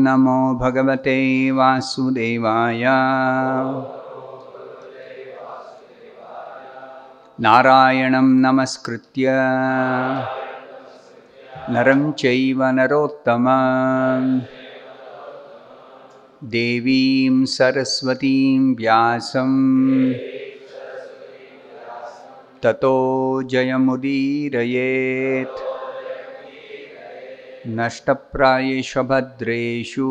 नमो भगवते वासुदेवाय। नारायणं नमस्कृत्य। नरं चैव नरोत्तमं। देवीं सरस्वतीं व्यासं। ततो जयमुदीरयेत् नष्टप्रायेषु भद्रेषु।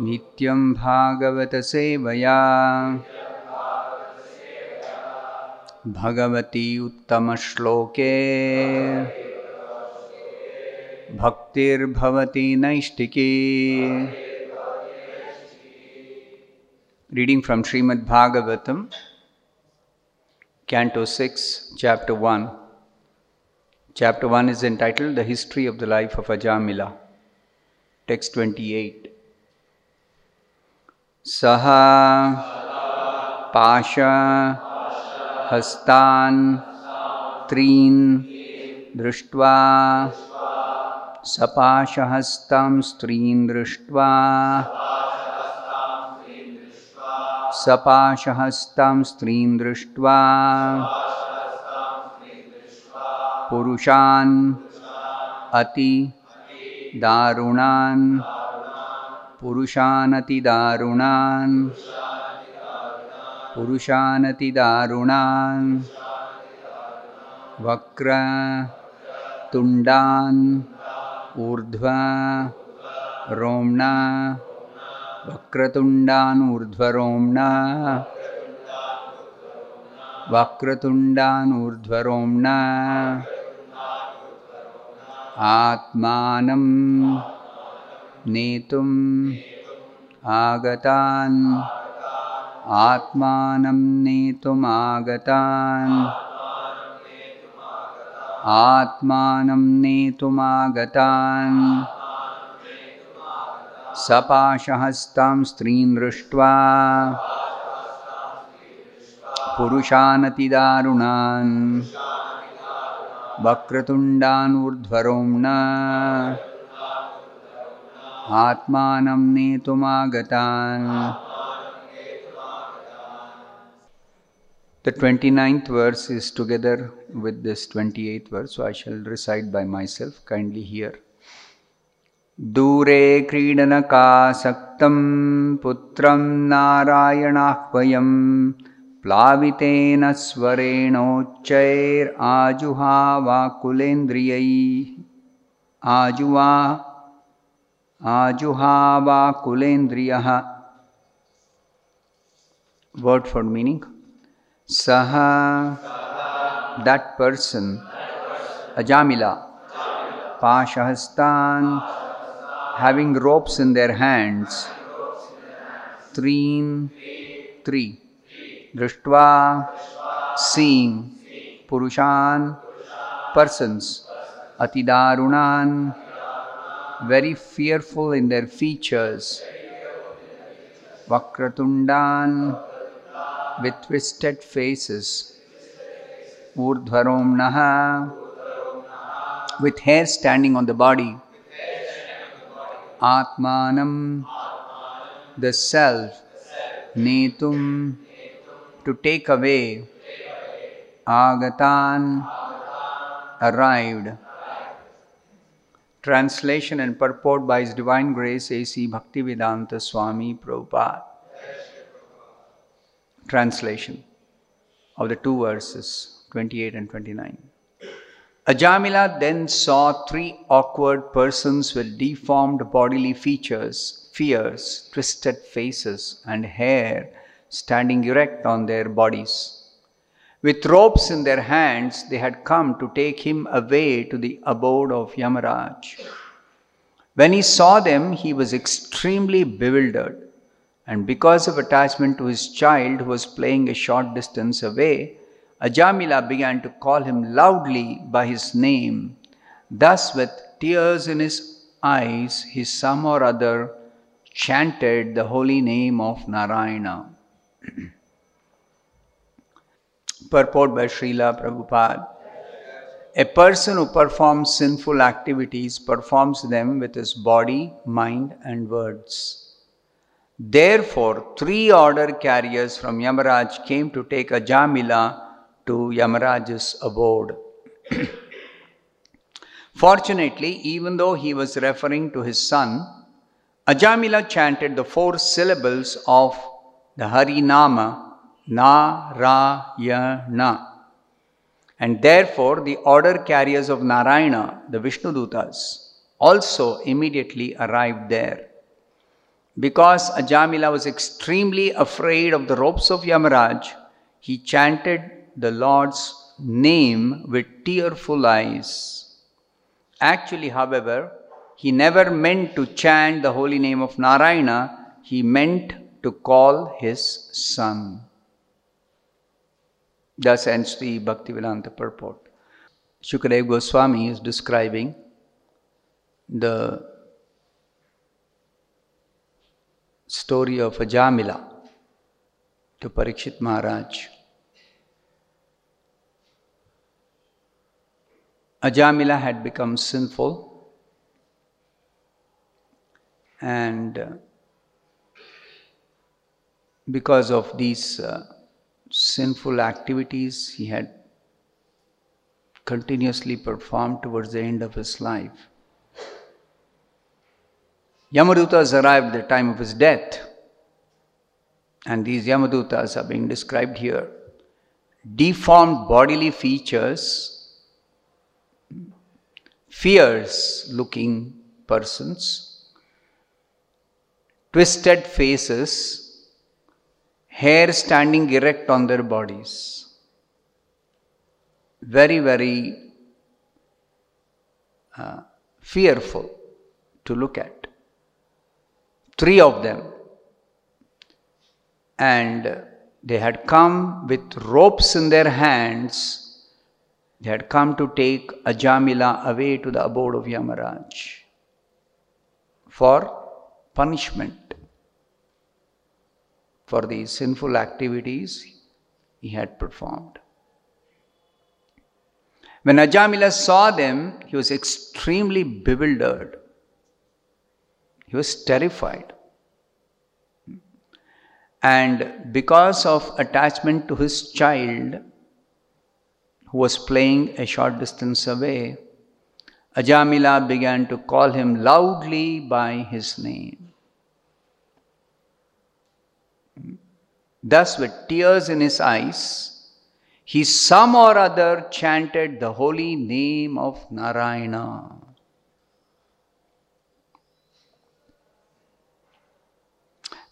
नित्यं भागवतसेवया भगवती उत्तमश्लोके। भक्तिर्भवति नैष्टिकी Reading from Srimad Bhagavatam, Canto 6, Chapter 1. Chapter 1 is entitled The History of the Life of Ajamila. Text 28. Saha Pasha Hastan Trin Drishtva Sapashahastam strin Drishtva Sapashahastam strin Drishtva पुरुषान् अति दारुणान् पुरुषानतिदारुणान् पुरुषानतिदारुणान् वक्रतुण्डान् ऊर्ध्व रोम्णा वक्रतुण्डान् ऊर्ध्वरोम्णा वक्रतुण्डान् ऊर्ध्वरोम्णा आत्मानं नेतुम् आगतान्। आत्मानं नेतुमागतान् आत्मानं नेतुमागतान् सपाशहस्तां स्त्रीं दृष्ट्वा पुरुषानतिदारुणान् वक्रतुण्डान् ऊर्ध्वरोम्णा आत्मानं नेतुमागतान् The 29th verse is together with this 28th verse, so I shall recite by myself. Kindly hear. दूरे क्रीडनकासक्तं पुत्रं नारायणाह्वयं प्लावितेन स्वरेणोच्चैराजुहावाकुलेन्द्रियैः आजुवा आजुहावाकुलेन्द्रियः Word for meaning. Saha, that person, Ajamila, Pashahastan, having ropes in their hands. Treen, three. Drishtva, seeing. Purushan, persons. Atidarunan, very fearful in their features. Vakratundan, with twisted faces. Urdhvaromnaha, with hair standing on the body. Atmanam, the self, Netum, to take away, Agatan, arrived. Translation and purport by His Divine Grace A.C. Bhaktivedanta Swami Prabhupada. Translation of the two verses 28 and 29. Ajamila then saw three awkward persons with deformed bodily features, fears, twisted faces, and hair standing erect on their bodies. With ropes in their hands, they had come to take him away to the abode of Yamaraj. When he saw them, he was extremely bewildered, and because of attachment to his child who was playing a short distance away, Ajamila began to call him loudly by his name. Thus, with tears in his eyes, he some or other chanted the holy name of Narayana. Purport by Srila Prabhupada. A person who performs sinful activities performs them with his body, mind, and words. Therefore, three order carriers from Yamaraj came to take Ajamila to Yamaraj's abode. Fortunately, even though he was referring to his son, Ajamila chanted the four syllables of the Harinama Narayana. And therefore, the order carriers of Narayana, the Vishnudutas, also immediately arrived there. Because Ajamila was extremely afraid of the ropes of Yamaraj, he chanted the Lord's name with tearful eyes. Actually, however, he never meant to chant the holy name of Narayana, he meant to call his son. Thus ends the Bhaktivedanta purport. Shukadev Goswami is describing the story of Ajamila to Parikshit Maharaj. Ajamila had become sinful and because of these uh, sinful activities he had continuously performed towards the end of his life. Yamadutas arrived at the time of his death, and these Yamadutas are being described here. Deformed bodily features, fierce looking persons, twisted faces, hair standing erect on their bodies. Very, very uh, fearful to look at. Three of them. And they had come with ropes in their hands. They had come to take Ajamila away to the abode of Yamaraj for punishment for the sinful activities he had performed. When Ajamila saw them, he was extremely bewildered. He was terrified. And because of attachment to his child, who was playing a short distance away, Ajamila began to call him loudly by his name. Thus, with tears in his eyes, he some or other chanted the holy name of Narayana.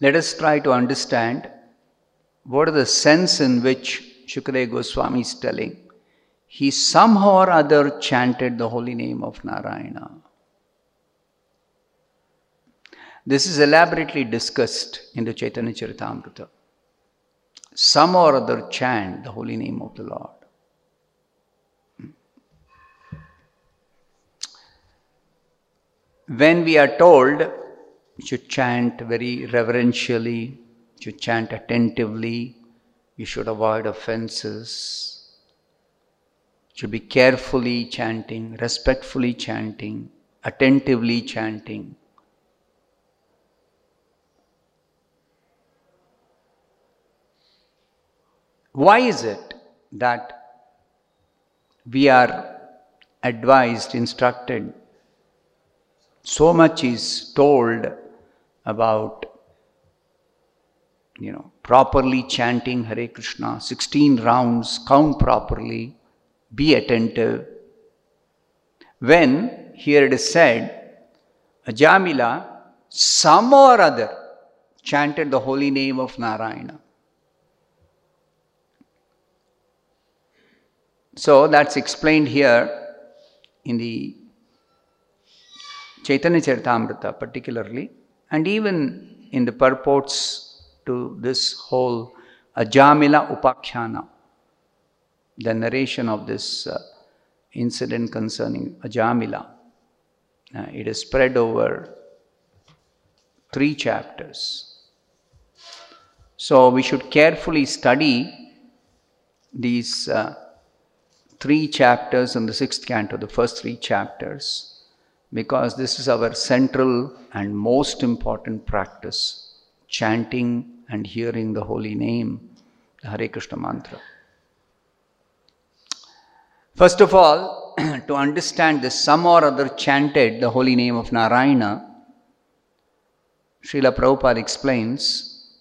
Let us try to understand what is the sense in which Shukadeva Goswami is telling. He somehow or other chanted the holy name of Narayana. This is elaborately discussed in the Chaitanya Charitamrita some or other chant the holy name of the Lord. When we are told you should chant very reverentially, you should chant attentively, you should avoid offenses, you should be carefully chanting, respectfully chanting, attentively chanting. Why is it that we are advised, instructed, so much is told about you know properly chanting Hare Krishna, 16 rounds, count properly, be attentive. When here it is said, Ajamila, some or other, chanted the holy name of Narayana. So that's explained here in the Chaitanya Charitamrita particularly, and even in the purports to this whole Ajamila Upakhyana, the narration of this uh, incident concerning Ajamila. Uh, it is spread over three chapters. So we should carefully study these uh, three chapters in the sixth canto, the first three chapters, because this is our central and most important practice chanting and hearing the holy name, the Hare Krishna mantra. First of all, to understand this, some or other chanted the holy name of Narayana. Srila Prabhupada explains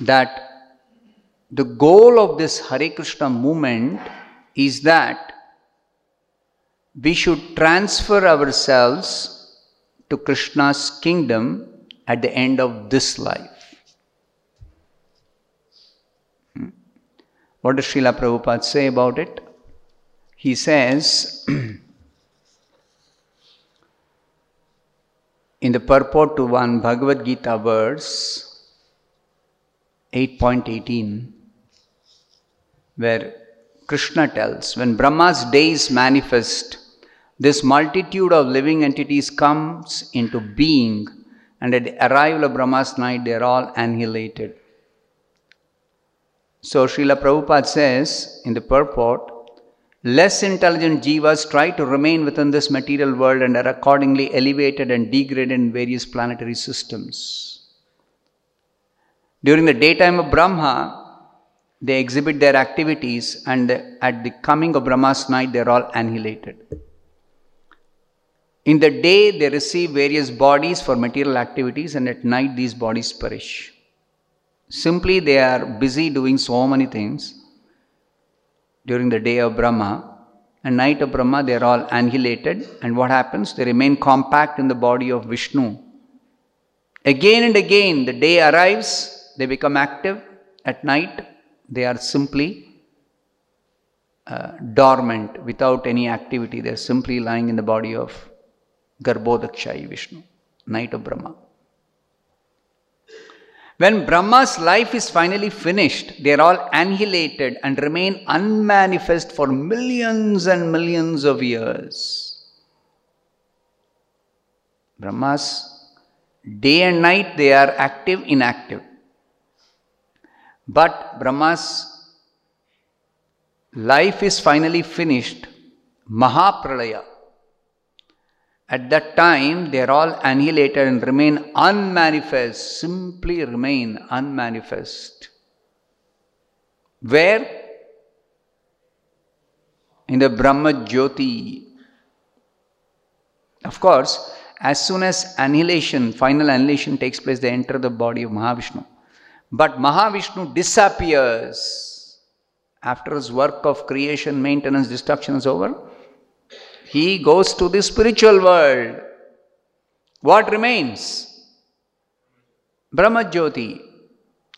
that the goal of this Hare Krishna movement is that we should transfer ourselves to Krishna's kingdom at the end of this life. Hmm? What does Srila Prabhupada say about it? He says, in the purport to one Bhagavad Gita verse 8.18, where Krishna tells, when Brahma's days manifest, this multitude of living entities comes into being, and at the arrival of Brahma's night, they are all annihilated. So, Srila Prabhupada says in the purport, less intelligent jivas try to remain within this material world and are accordingly elevated and degraded in various planetary systems. During the daytime of Brahma, they exhibit their activities, and at the coming of Brahma's night, they are all annihilated. In the day, they receive various bodies for material activities, and at night, these bodies perish. Simply, they are busy doing so many things during the day of Brahma, and night of Brahma, they are all annihilated. And what happens? They remain compact in the body of Vishnu. Again and again, the day arrives, they become active. At night, they are simply uh, dormant without any activity. They are simply lying in the body of Garbhodakshayi Vishnu, night of Brahma. When Brahma's life is finally finished, they are all annihilated and remain unmanifest for millions and millions of years. Brahma's day and night they are active, inactive. But Brahma's life is finally finished, Mahapralaya. At that time, they are all annihilated and remain unmanifest, simply remain unmanifest. Where? In the Brahma Jyoti. Of course, as soon as annihilation, final annihilation takes place, they enter the body of Mahavishnu. But Mahavishnu disappears after his work of creation, maintenance, destruction is over. He goes to the spiritual world. What remains? Brahmajyoti.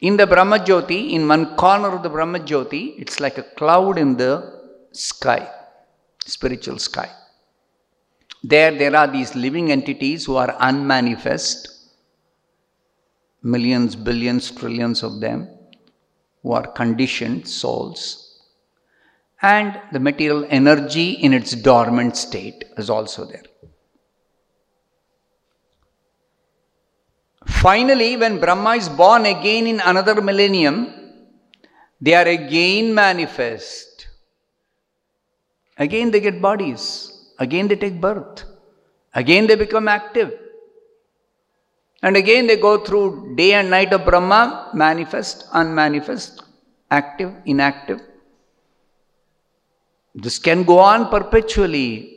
In the Brahmajyoti, in one corner of the Brahmajyoti, it's like a cloud in the sky, spiritual sky. There, there are these living entities who are unmanifest millions, billions, trillions of them who are conditioned souls, and the material energy in its dormant state is also there. Finally, when Brahma is born again in another millennium, they are again manifest. Again, they get bodies. Again, they take birth. Again, they become active. And again they go through day and night of Brahma, manifest, unmanifest, active, inactive. This can go on perpetually.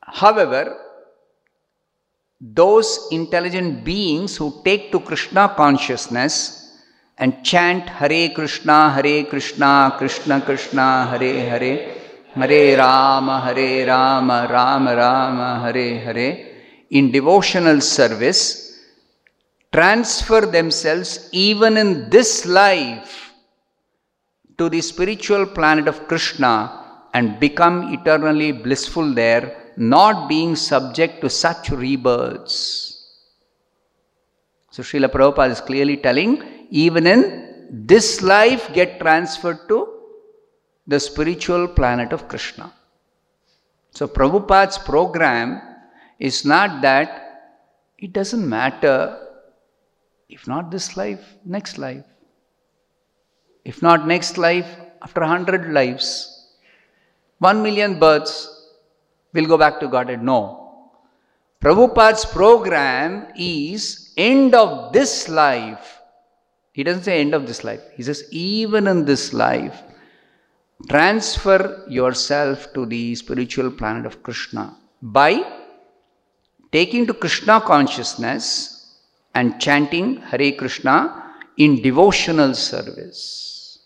However, those intelligent beings who take to Krishna consciousness and chant Hare Krishna, Hare Krishna, Krishna Krishna, Hare Hare, Hare Rama, Hare Rama, Rama Rama, Hare Hare, in devotional service, transfer themselves even in this life to the spiritual planet of Krishna and become eternally blissful there, not being subject to such rebirths. So Srila Prabhupada is clearly telling, even in this life, get transferred to the spiritual planet of Krishna. So, Prabhupada's program is not that it doesn't matter if not this life, next life. If not next life, after 100 lives, 1 million births, we'll go back to Godhead. No. Prabhupada's program is end of this life. He doesn't say end of this life. He says even in this life, transfer yourself to the spiritual planet of Krishna by taking to Krishna consciousness and chanting Hare Krishna in devotional service.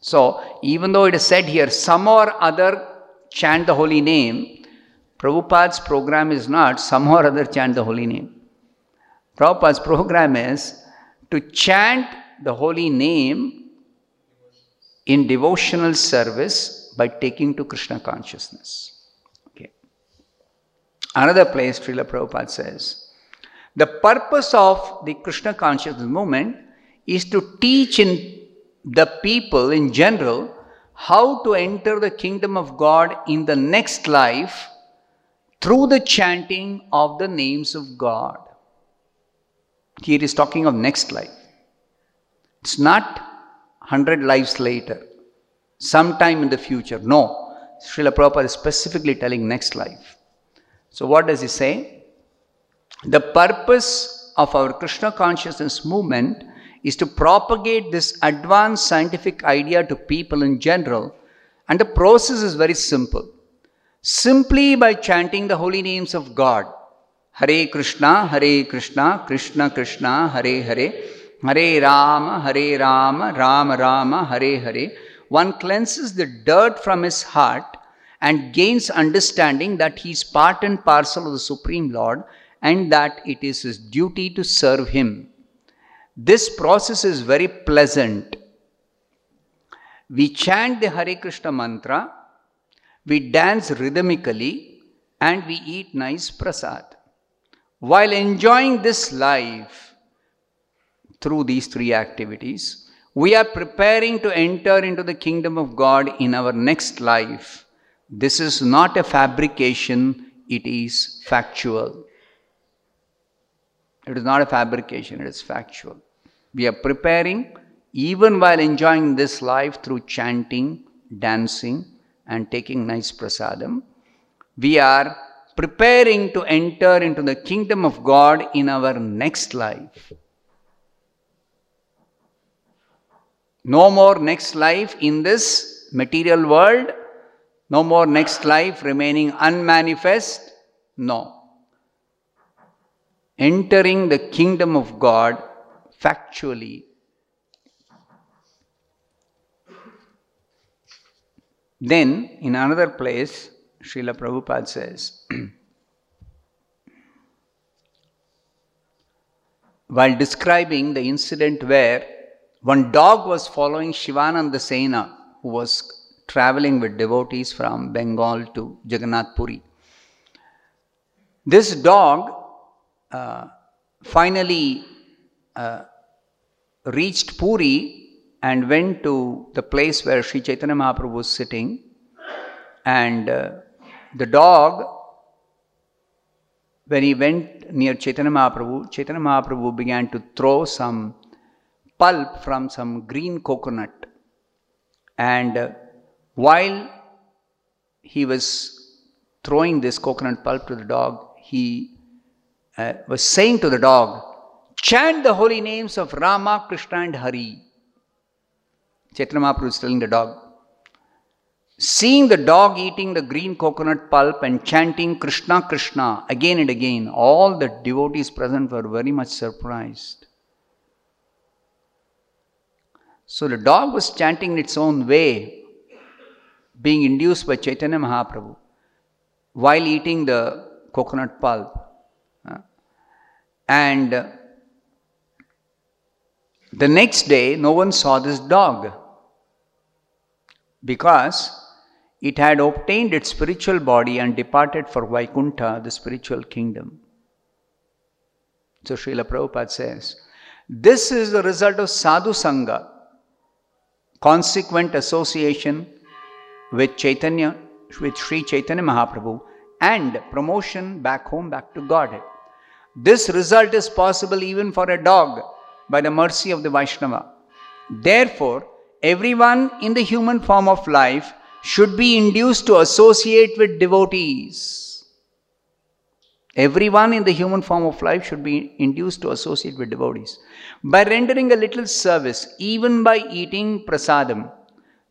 So, even though it is said here, some or other chant the holy name, Prabhupada's program is not some or other chant the holy name. Prabhupada's program is to chant the holy name in devotional service by taking to Krishna consciousness. Another place, Srila Prabhupada says, the purpose of the Krishna consciousness movement is to teach in the people in general how to enter the kingdom of God in the next life through the chanting of the names of God. here Here is talking of next life. It's not 100 lives later, sometime in the future. No. Srila Prabhupada is specifically telling next life. So, what does he say? The purpose of our Krishna consciousness movement is to propagate this advanced scientific idea to people in general, and the process is very simple. Simply by chanting the holy names of God Hare Krishna, Hare Krishna, Krishna Krishna, Hare Hare, Hare Rama, Hare Rama, Rama Rama, Hare Hare, one cleanses the dirt from his heart and gains understanding that he is part and parcel of the Supreme Lord and that it is his duty to serve him. This process is very pleasant. We chant the Hare Krishna mantra, we dance rhythmically, and we eat nice prasad. While enjoying this life through these three activities, we are preparing to enter into the kingdom of God in our next life this is not a fabrication, it is factual. It is not a fabrication, it is factual. We are preparing, even while enjoying this life through chanting, dancing, and taking nice prasadam, we are preparing to enter into the kingdom of God in our next life. No more next life in this material world, no more next life remaining unmanifest. No. Entering the kingdom of God factually. Then, in another place, Srila Prabhupada says, while describing the incident where one dog was following Shivananda Sena, who was traveling with devotees from Bengal to Jagannath Puri. This dog uh, finally uh, reached Puri and went to the place where Sri Chaitanya Mahaprabhu was sitting. And uh, the dog, when he went near Chaitanya Mahaprabhu, Chaitanya Mahaprabhu began to throw some pulp from some green coconut. And uh, while he was throwing this coconut pulp to the dog, he uh, was saying to the dog, Chant the holy names of Rama, Krishna, and Hari. Chaitanya Mahaprabhu is telling the dog. Seeing the dog eating the green coconut pulp and chanting Krishna, Krishna again and again, all the devotees present were very much surprised. So the dog was chanting in its own way, being induced by Chaitanya Mahaprabhu while eating the coconut pulp. Uh, and uh, the next day, no one saw this dog because it had obtained its spiritual body and departed for Vaikuntha, the spiritual kingdom. So Srila Prabhupada says, this is the result of sadhu sangha, consequent association with Chaitanya, with Sri Chaitanya Mahaprabhu and promotion back home, back to Godhead. This result is possible even for a dog by the mercy of the Vaishnava. Therefore, everyone in the human form of life should be induced to associate with devotees. Everyone in the human form of life should be induced to associate with devotees. By rendering a little service, even by eating prasadam,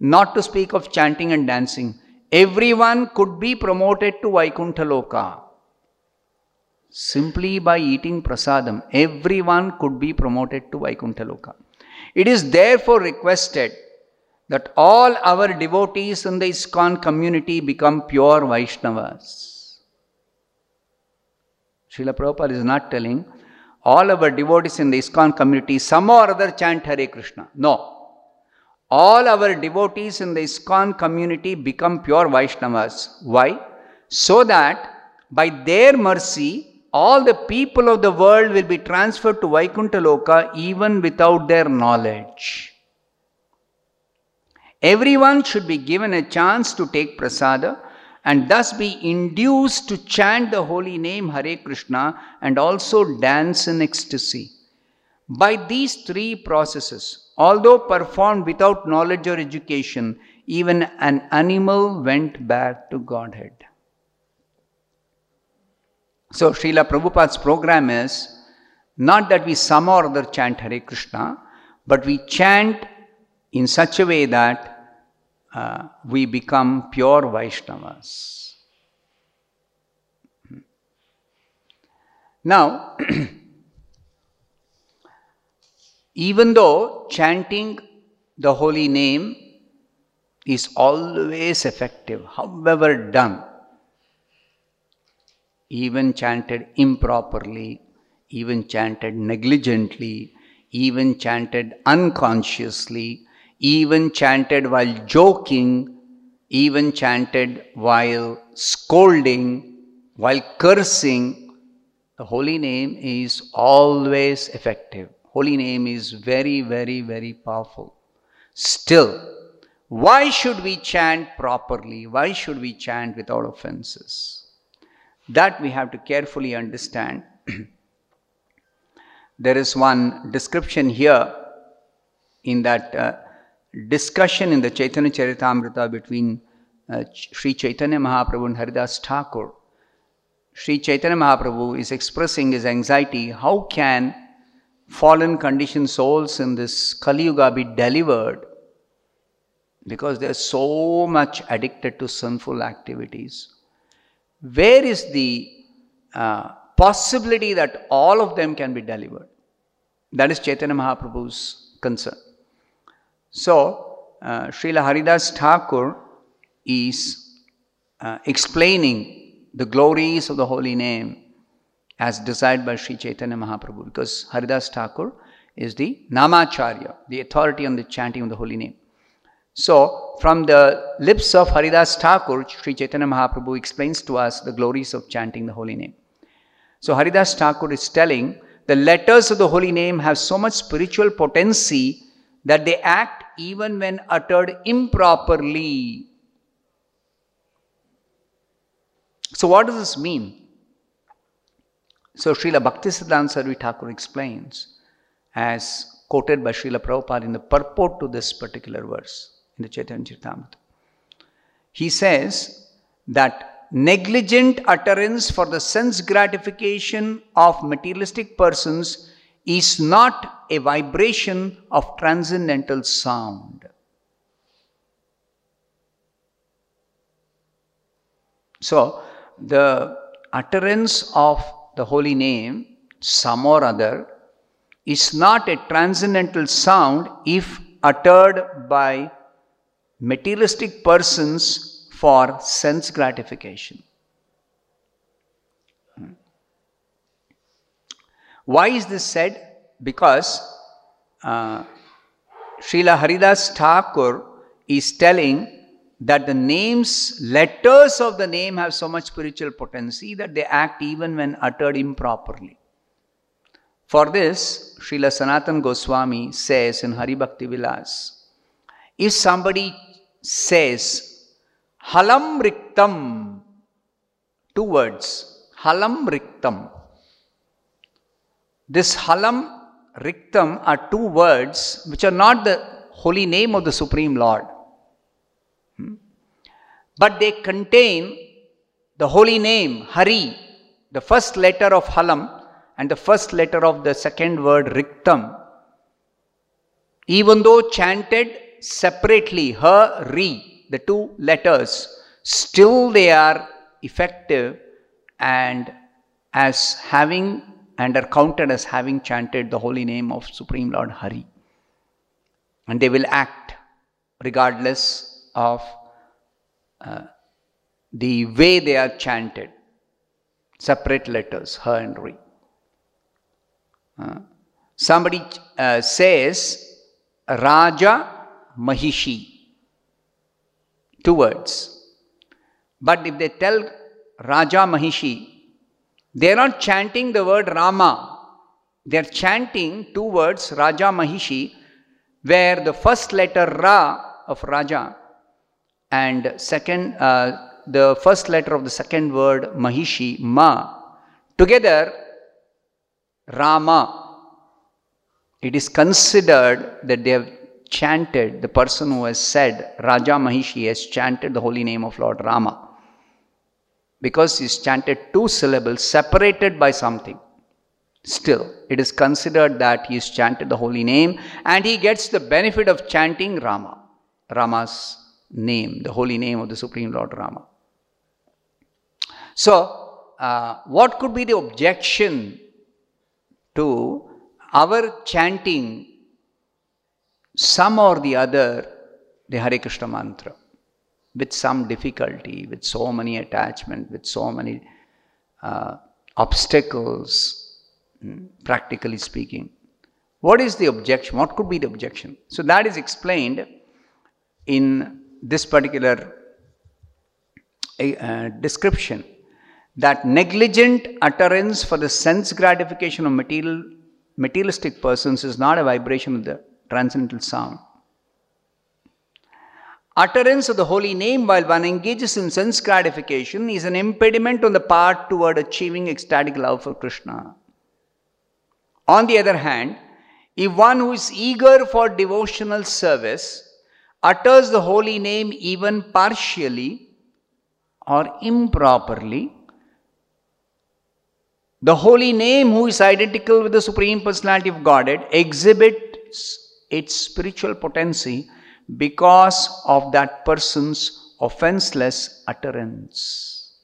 not to speak of chanting and dancing, everyone could be promoted to Vaikuntha Loka. Simply by eating prasadam, everyone could be promoted to Vaikuntha Loka. It is therefore requested that all our devotees in the ISKCON community become pure Vaishnavas. Srila Prabhupada is not telling all our devotees in the ISKCON community some or other chant Hare Krishna. No. All our devotees in the ISKCON community become pure Vaishnavas. Why? So that by their mercy, all the people of the world will be transferred to Vaikuntha Loka even without their knowledge. Everyone should be given a chance to take prasada and thus be induced to chant the holy name Hare Krishna and also dance in ecstasy. By these three processes, although performed without knowledge or education, even an animal went back to Godhead. So, Srila Prabhupada's program is not that we some or other chant Hare Krishna, but we chant in such a way that uh, we become pure Vaishnavas. Now, even though chanting the holy name is always effective, however done, even chanted improperly, even chanted negligently, even chanted unconsciously, even chanted while joking, even chanted while scolding, while cursing, the holy name is always effective. Holy name is very, very, very powerful. Still, why should we chant properly? Why should we chant without offenses? That we have to carefully understand. there is one description here in that. Uh, discussion in the Chaitanya Charitamrita between uh, Sri Chaitanya Mahaprabhu and Haridas Thakur. Sri Chaitanya Mahaprabhu is expressing his anxiety how can fallen conditioned souls in this Kali Yuga be delivered because they are so much addicted to sinful activities. Where is the uh, possibility that all of them can be delivered? That is Chaitanya Mahaprabhu's concern. So, uh, Srila Haridas Thakur is uh, explaining the glories of the holy name as desired by Sri Chaitanya Mahaprabhu because Haridas Thakur is the Namacharya, the authority on the chanting of the holy name. So, from the lips of Haridas Thakur, Sri Chaitanya Mahaprabhu explains to us the glories of chanting the holy name. So, Haridas Thakur is telling the letters of the holy name have so much spiritual potency that they act even when uttered improperly. So, what does this mean? So, Srila Bhaktisiddhanta Sarasvati Thakur explains, as quoted by Srila Prabhupada in the purport to this particular verse in the Chaitanya Charitamrita. He says that negligent utterance for the sense gratification of materialistic persons is not a vibration of transcendental sound. So, the utterance of the holy name, some or other, is not a transcendental sound if uttered by materialistic persons for sense gratification. Why is this said? Because uh, Srila Haridas Thakur is telling that the names, letters of the name have so much spiritual potency that they act even when uttered improperly. For this, Srila Sanatan Goswami says in Hari Bhakti Vilas, if somebody says, Halam Riktam, two words, Halam Riktam, this halam Riktam are two words which are not the holy name of the Supreme Lord. Hmm? But they contain the holy name Hari, the first letter of Halam and the first letter of the second word Riktam. Even though chanted separately, her, ri, the two letters, still they are effective and as having and are counted as having chanted the holy name of Supreme Lord Hari. And they will act regardless of uh, the way they are chanted. Separate letters, her and Ri. Uh, somebody uh, says Raja Mahishi. Two words. But if they tell Raja Mahishi, they are not chanting the word Rama. They are chanting two words, Raja Mahishi, where the first letter Ra of Raja and second, uh, the first letter of the second word Mahishi, Ma, together Rama. It is considered that they have chanted, the person who has said Raja Mahishi has chanted the holy name of Lord Rama because he's chanted two syllables separated by something. Still, it is considered that he has chanted the holy name and he gets the benefit of chanting Rama, Rama's name, the holy name of the Supreme Lord Rama. So, uh, what could be the objection to our chanting some or the other the Hare Krishna mantra? With some difficulty, with so many attachment, with so many uh, obstacles, hmm, practically speaking. What is the objection? What could be the objection? So that is explained in this particular uh, description that negligent utterance for the sense gratification of material materialistic persons is not a vibration of the transcendental sound Utterance of the holy name while one engages in sense gratification is an impediment on the path toward achieving ecstatic love for Krishna. On the other hand, if one who is eager for devotional service utters the holy name even partially or improperly, the holy name, who is identical with the Supreme Personality of Godhead, exhibits its spiritual potency because of that person's offenseless utterance.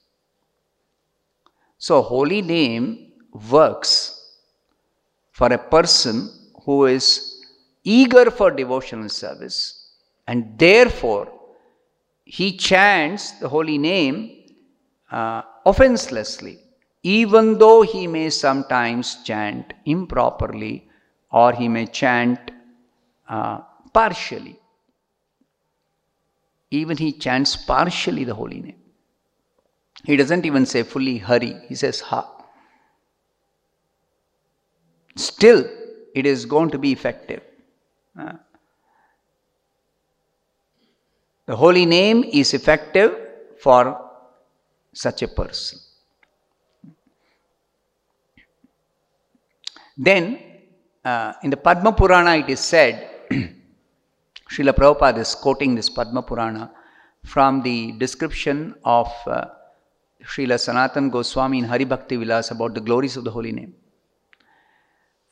So, holy name works for a person who is eager for devotional service and therefore he chants the holy name uh, offenselessly, even though he may sometimes chant improperly or he may chant uh, partially even he chants partially the holy name. He doesn't even say fully Hari, he says Ha. Still, it is going to be effective. Uh, the holy name is effective for such a person. Then, uh, in the Padma Purana, it is said Srila Prabhupada is quoting this Padma Purana from the description of uh, Srila Sanatan Goswami in Hari Bhakti Vilas about the glories of the holy name.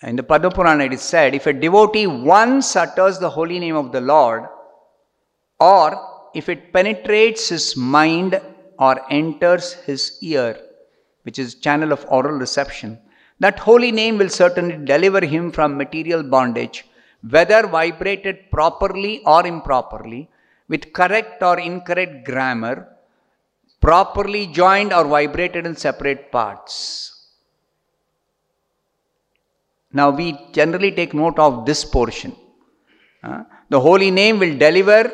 In the Padma Purana it is said, if a devotee once utters the holy name of the Lord, or if it penetrates his mind or enters his ear, which is channel of oral reception, that holy name will certainly deliver him from material bondage whether vibrated properly or improperly, with correct or incorrect grammar, properly joined or vibrated in separate parts. Now we generally take note of this portion. Uh, the holy name will deliver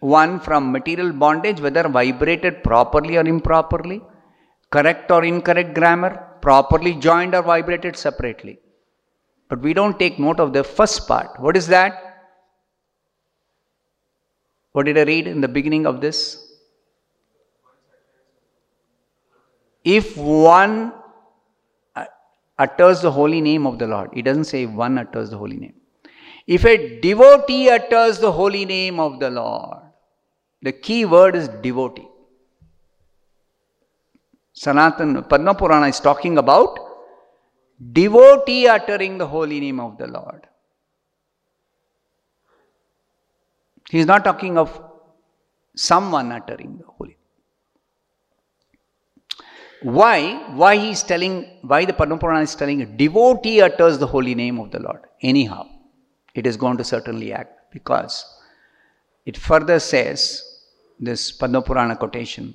one from material bondage, whether vibrated properly or improperly, correct or incorrect grammar, properly joined or vibrated separately. But we don't take note of the first part. What is that? What did I read in the beginning of this? If one uh, utters the holy name of the Lord. It doesn't say one utters the holy name. If a devotee utters the holy name of the Lord, the key word is devotee. Sanatan Padma Purana is talking about devotee uttering the holy name of the Lord. He is not talking of someone uttering the holy. Why? Why he is telling, why the Padma Purana is telling a devotee utters the holy name of the Lord. Anyhow, it is going to certainly act because it further says, this Padma Purana quotation,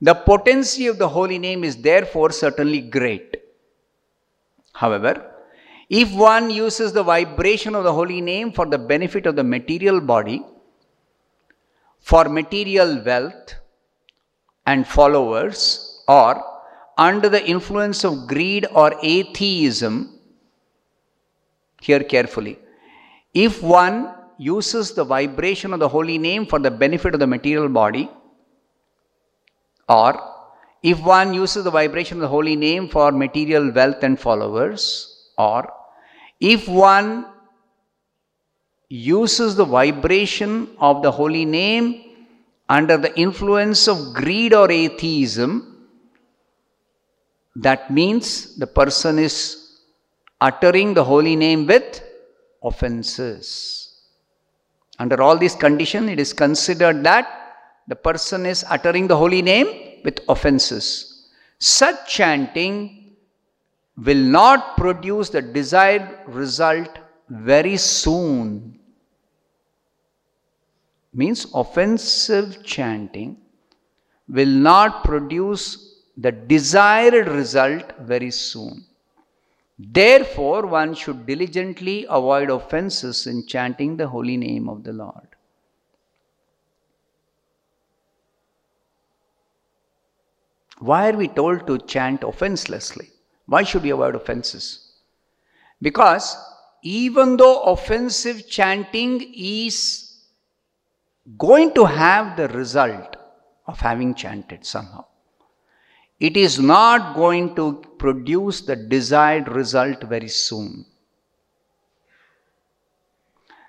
the potency of the holy name is therefore certainly great. However, if one uses the vibration of the holy name for the benefit of the material body, for material wealth and followers, or under the influence of greed or atheism, hear carefully. If one uses the vibration of the holy name for the benefit of the material body, or if one uses the vibration of the holy name for material wealth and followers, or if one uses the vibration of the holy name under the influence of greed or atheism, that means the person is uttering the holy name with offenses. Under all these conditions, it is considered that the person is uttering the holy name with offenses. Such chanting will not produce the desired result very soon. Means offensive chanting will not produce the desired result very soon. Therefore, one should diligently avoid offenses in chanting the holy name of the Lord. Why are we told to chant offenselessly? Why should we avoid offenses? Because even though offensive chanting is going to have the result of having chanted somehow, it is not going to produce the desired result very soon.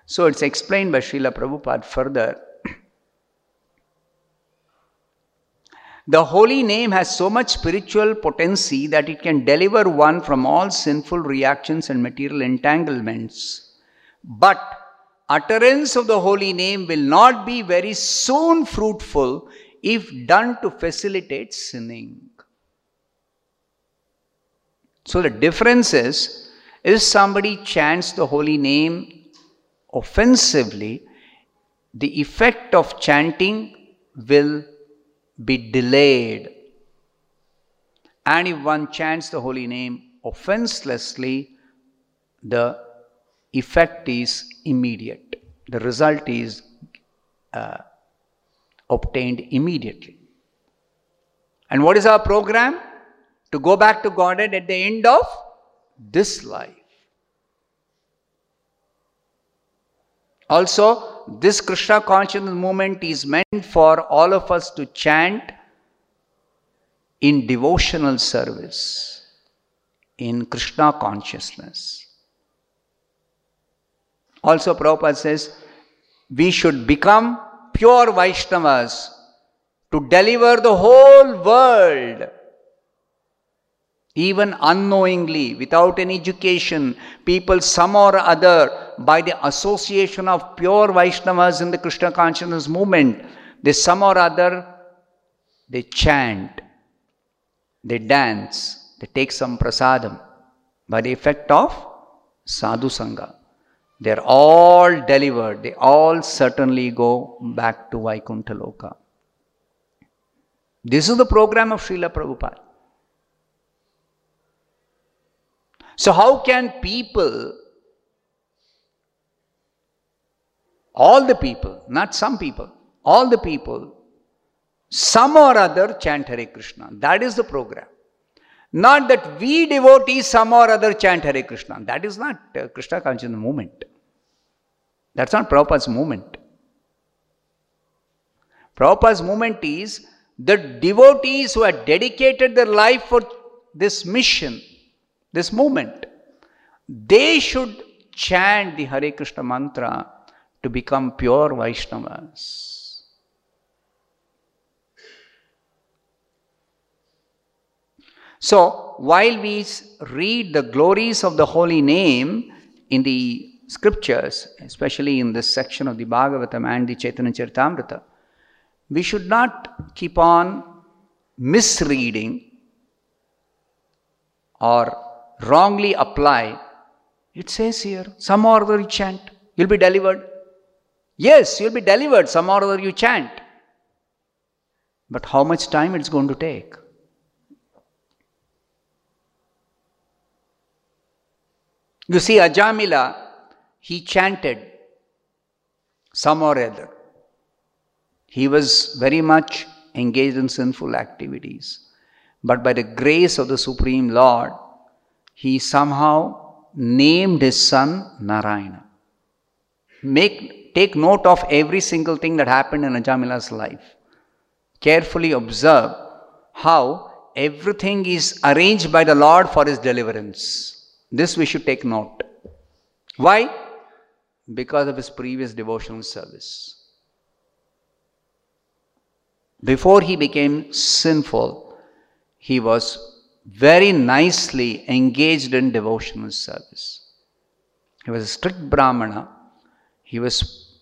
So it's explained by Srila Prabhupada further. The holy name has so much spiritual potency that it can deliver one from all sinful reactions and material entanglements. But utterance of the holy name will not be very soon fruitful if done to facilitate sinning. So the difference is if somebody chants the holy name offensively, the effect of chanting will be delayed. And if one chants the holy name offenselessly, the effect is immediate. The result is uh, obtained immediately. And what is our program? To go back to Godhead at the end of this life. Also, this Krishna consciousness movement is meant for all of us to chant in devotional service, in Krishna consciousness. Also, Prabhupada says, we should become pure Vaishnavas to deliver the whole world even unknowingly, without any education, people some or other, by the association of pure Vaishnavas in the Krishna consciousness movement, they some or other, they chant, they dance, they take some prasadam by the effect of sadhu sangha. They are all delivered, they all certainly go back to Vaikuntha Loka. This is the program of Srila Prabhupada. So, how can people, all the people, not some people, all the people, some or other chant Hare Krishna? That is the program. Not that we devotees some or other chant Hare Krishna. That is not uh, Krishna consciousness movement. That's not Prabhupada's movement. Prabhupada's movement is the devotees who have dedicated their life for this mission this movement. They should chant the Hare Krishna mantra to become pure Vaishnavas. So, while we read the glories of the holy name in the scriptures, especially in this section of the Bhagavatam and the Chaitanya Charitamrita, we should not keep on misreading or wrongly apply. It says here, some or other chant, you'll be delivered. Yes, you'll be delivered, some or other you chant. But how much time it's going to take? You see, Ajamila, he chanted some or other. He was very much engaged in sinful activities. But by the grace of the Supreme Lord, he somehow named his son Narayana. Make, take note of every single thing that happened in Ajamila's life. Carefully observe how everything is arranged by the Lord for his deliverance. This we should take note. Why? Because of his previous devotional service. Before he became sinful, he was very nicely engaged in devotional service. He was a strict Brahmana. He was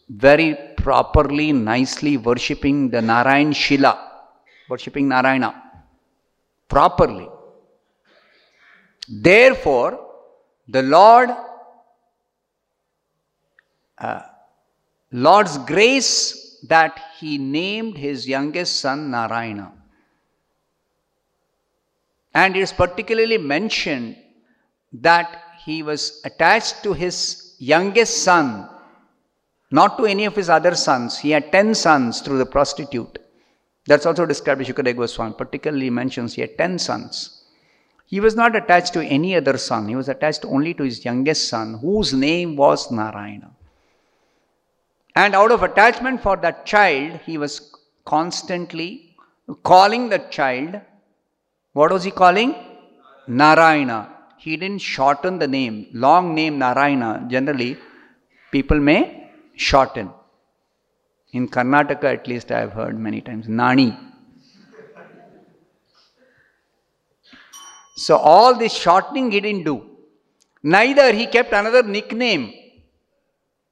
very properly, nicely worshipping the Narayan Shila, worshipping Narayana properly. Therefore, the Lord, uh, Lord's grace that he named his youngest son Narayana. And it is particularly mentioned that he was attached to his youngest son, not to any of his other sons. He had ten sons through the prostitute. That's also described by Shukadeva Goswami, particularly mentions he had ten sons. He was not attached to any other son, he was attached only to his youngest son, whose name was Narayana. And out of attachment for that child, he was constantly calling that child. What was he calling? Narayana. He didn't shorten the name. Long name Narayana, generally, people may shorten. In Karnataka, at least, I have heard many times Nani. So, all this shortening he didn't do. Neither he kept another nickname.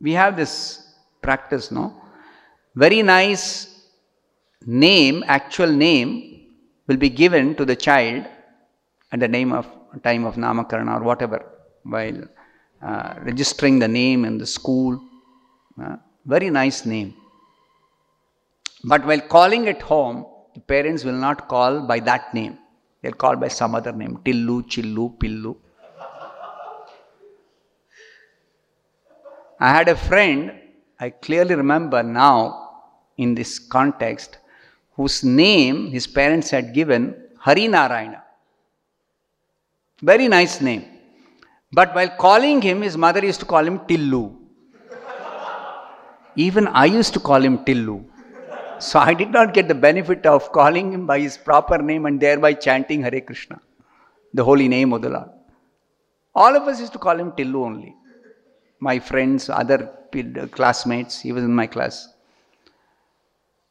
We have this practice, no? Very nice name, actual name, will be given to the child at the name of time of namakarana or whatever, while uh, registering the name in the school. Very nice name. But while calling at home, the parents will not call by that name. They'll call by some other name. Tillu, Chillu, Pillu. I had a friend I clearly remember now in this context whose name his parents had given Hari Narayana. Very nice name. But while calling him, his mother used to call him Tillu. Even I used to call him Tillu. So I did not get the benefit of calling him by his proper name and thereby chanting Hare Krishna, the holy name of the Lord. All of us used to call him Tillu only. My friends, other classmates, he was in my class.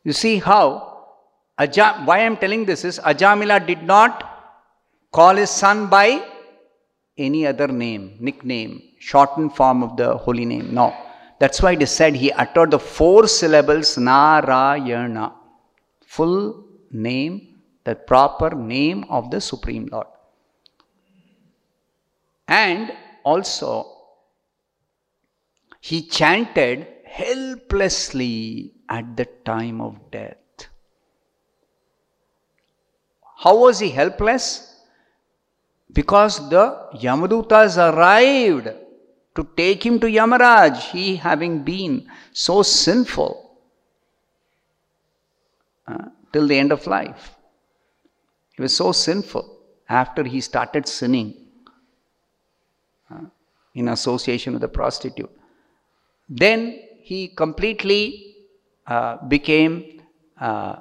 You see how, Ajam, why I am telling this is, Ajamila did not call his son by any other name, nickname, shortened form of the holy name. No. That's why it is said he uttered the four syllables Narayana, full name, the proper name of the Supreme Lord. And also, he chanted helplessly at the time of death. How was he helpless? Because the Yamadutas arrived to take him to Yamaraj, he having been so sinful uh, till the end of life. He was so sinful after he started sinning uh, in association with a prostitute. Then he completely uh, became uh,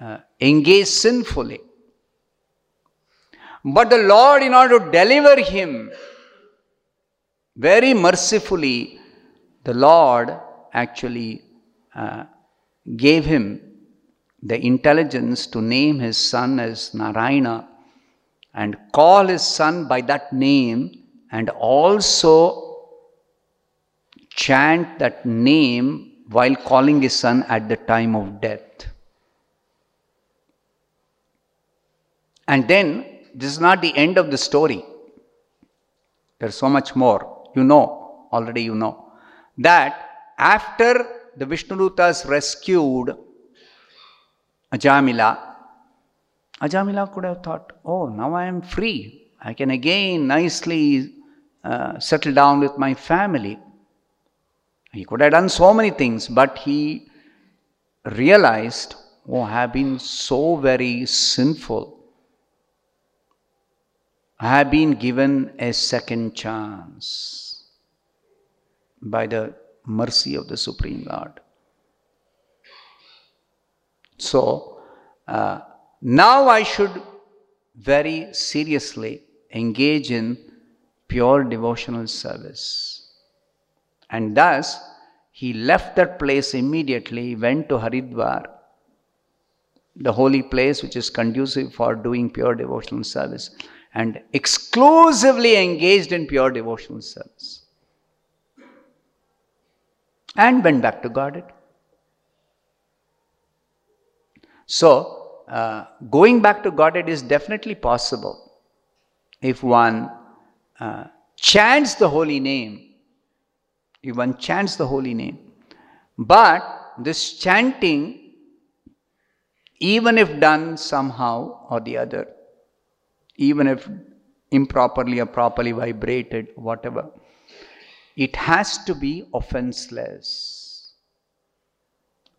uh, engaged sinfully. But the Lord, in order to deliver him, very mercifully, the Lord actually uh, gave him the intelligence to name his son as Narayana and call his son by that name and also chant that name while calling his son at the time of death. And then, this is not the end of the story. There's so much more. You know, already you know. That after the Vishnudutas rescued Ajamila, Ajamila could have thought, oh, now I am free. I can again nicely uh, settle down with my family. He could have done so many things, but he realized, oh, I have been so very sinful. I have been given a second chance by the mercy of the Supreme Lord. So, uh, now I should very seriously engage in pure devotional service. And thus, he left that place immediately, went to Haridwar, the holy place which is conducive for doing pure devotional service and exclusively engaged in pure devotional service. And went back to Godhead. So, uh, going back to Godhead is definitely possible if one uh, chants the holy name. If one chants the holy name. But this chanting, even if done somehow or the other, even if improperly or properly vibrated, whatever. It has to be offenseless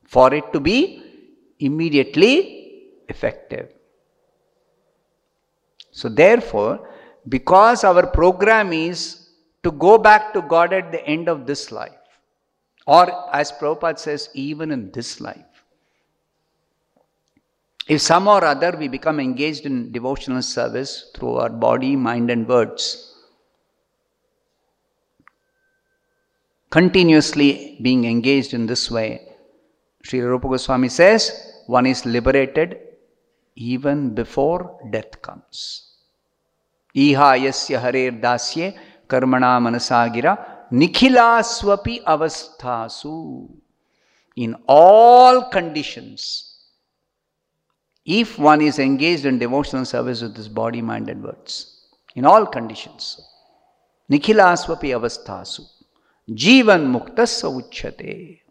for it to be immediately effective. So, therefore, because our program is to go back to God at the end of this life, or as Prabhupada says, even in this life, if some or other we become engaged in devotional service through our body, mind, and words, continuously being engaged in this way, Sri Rupa Goswami says, one is liberated even before death comes. Iha yasya harer dasye karmana manasagira nikhilaswapi avasthasu. In all conditions, if one is engaged in devotional service with his body, mind, and words, in all conditions. Nikhilaswapi avasthasu. Jivan muktasa uchyate.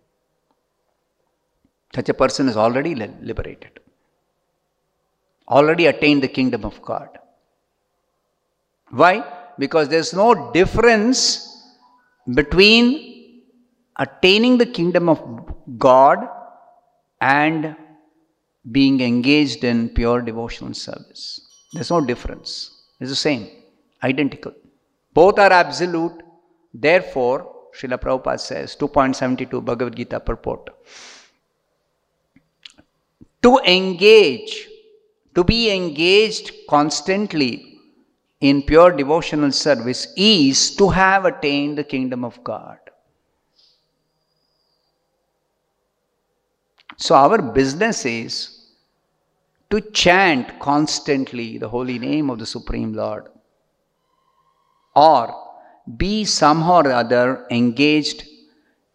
Such a person is already liberated, already attained the kingdom of God. Why? Because there's no difference between attaining the kingdom of God and being engaged in pure devotional service. There's no difference. It's the same, identical. Both are absolute. Therefore, Srila Prabhupada says, 2.72 Bhagavad Gita purport. To engage, to be engaged constantly in pure devotional service is to have attained the kingdom of God. So, our business is to chant constantly the holy name of the Supreme Lord, or be somehow or other engaged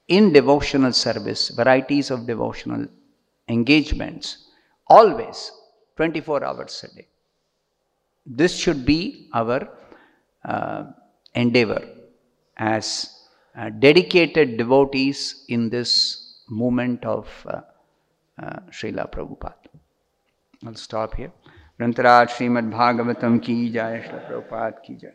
in devotional service, varieties of devotional engagements, always 24 hours a day. This should be our uh, endeavor as uh, dedicated devotees in this movement of uh, uh, Srila Prabhupada. I'll stop here. ग्रंथराज Shrimad Bhagavatam की जय श्री प्रभुपाद की जय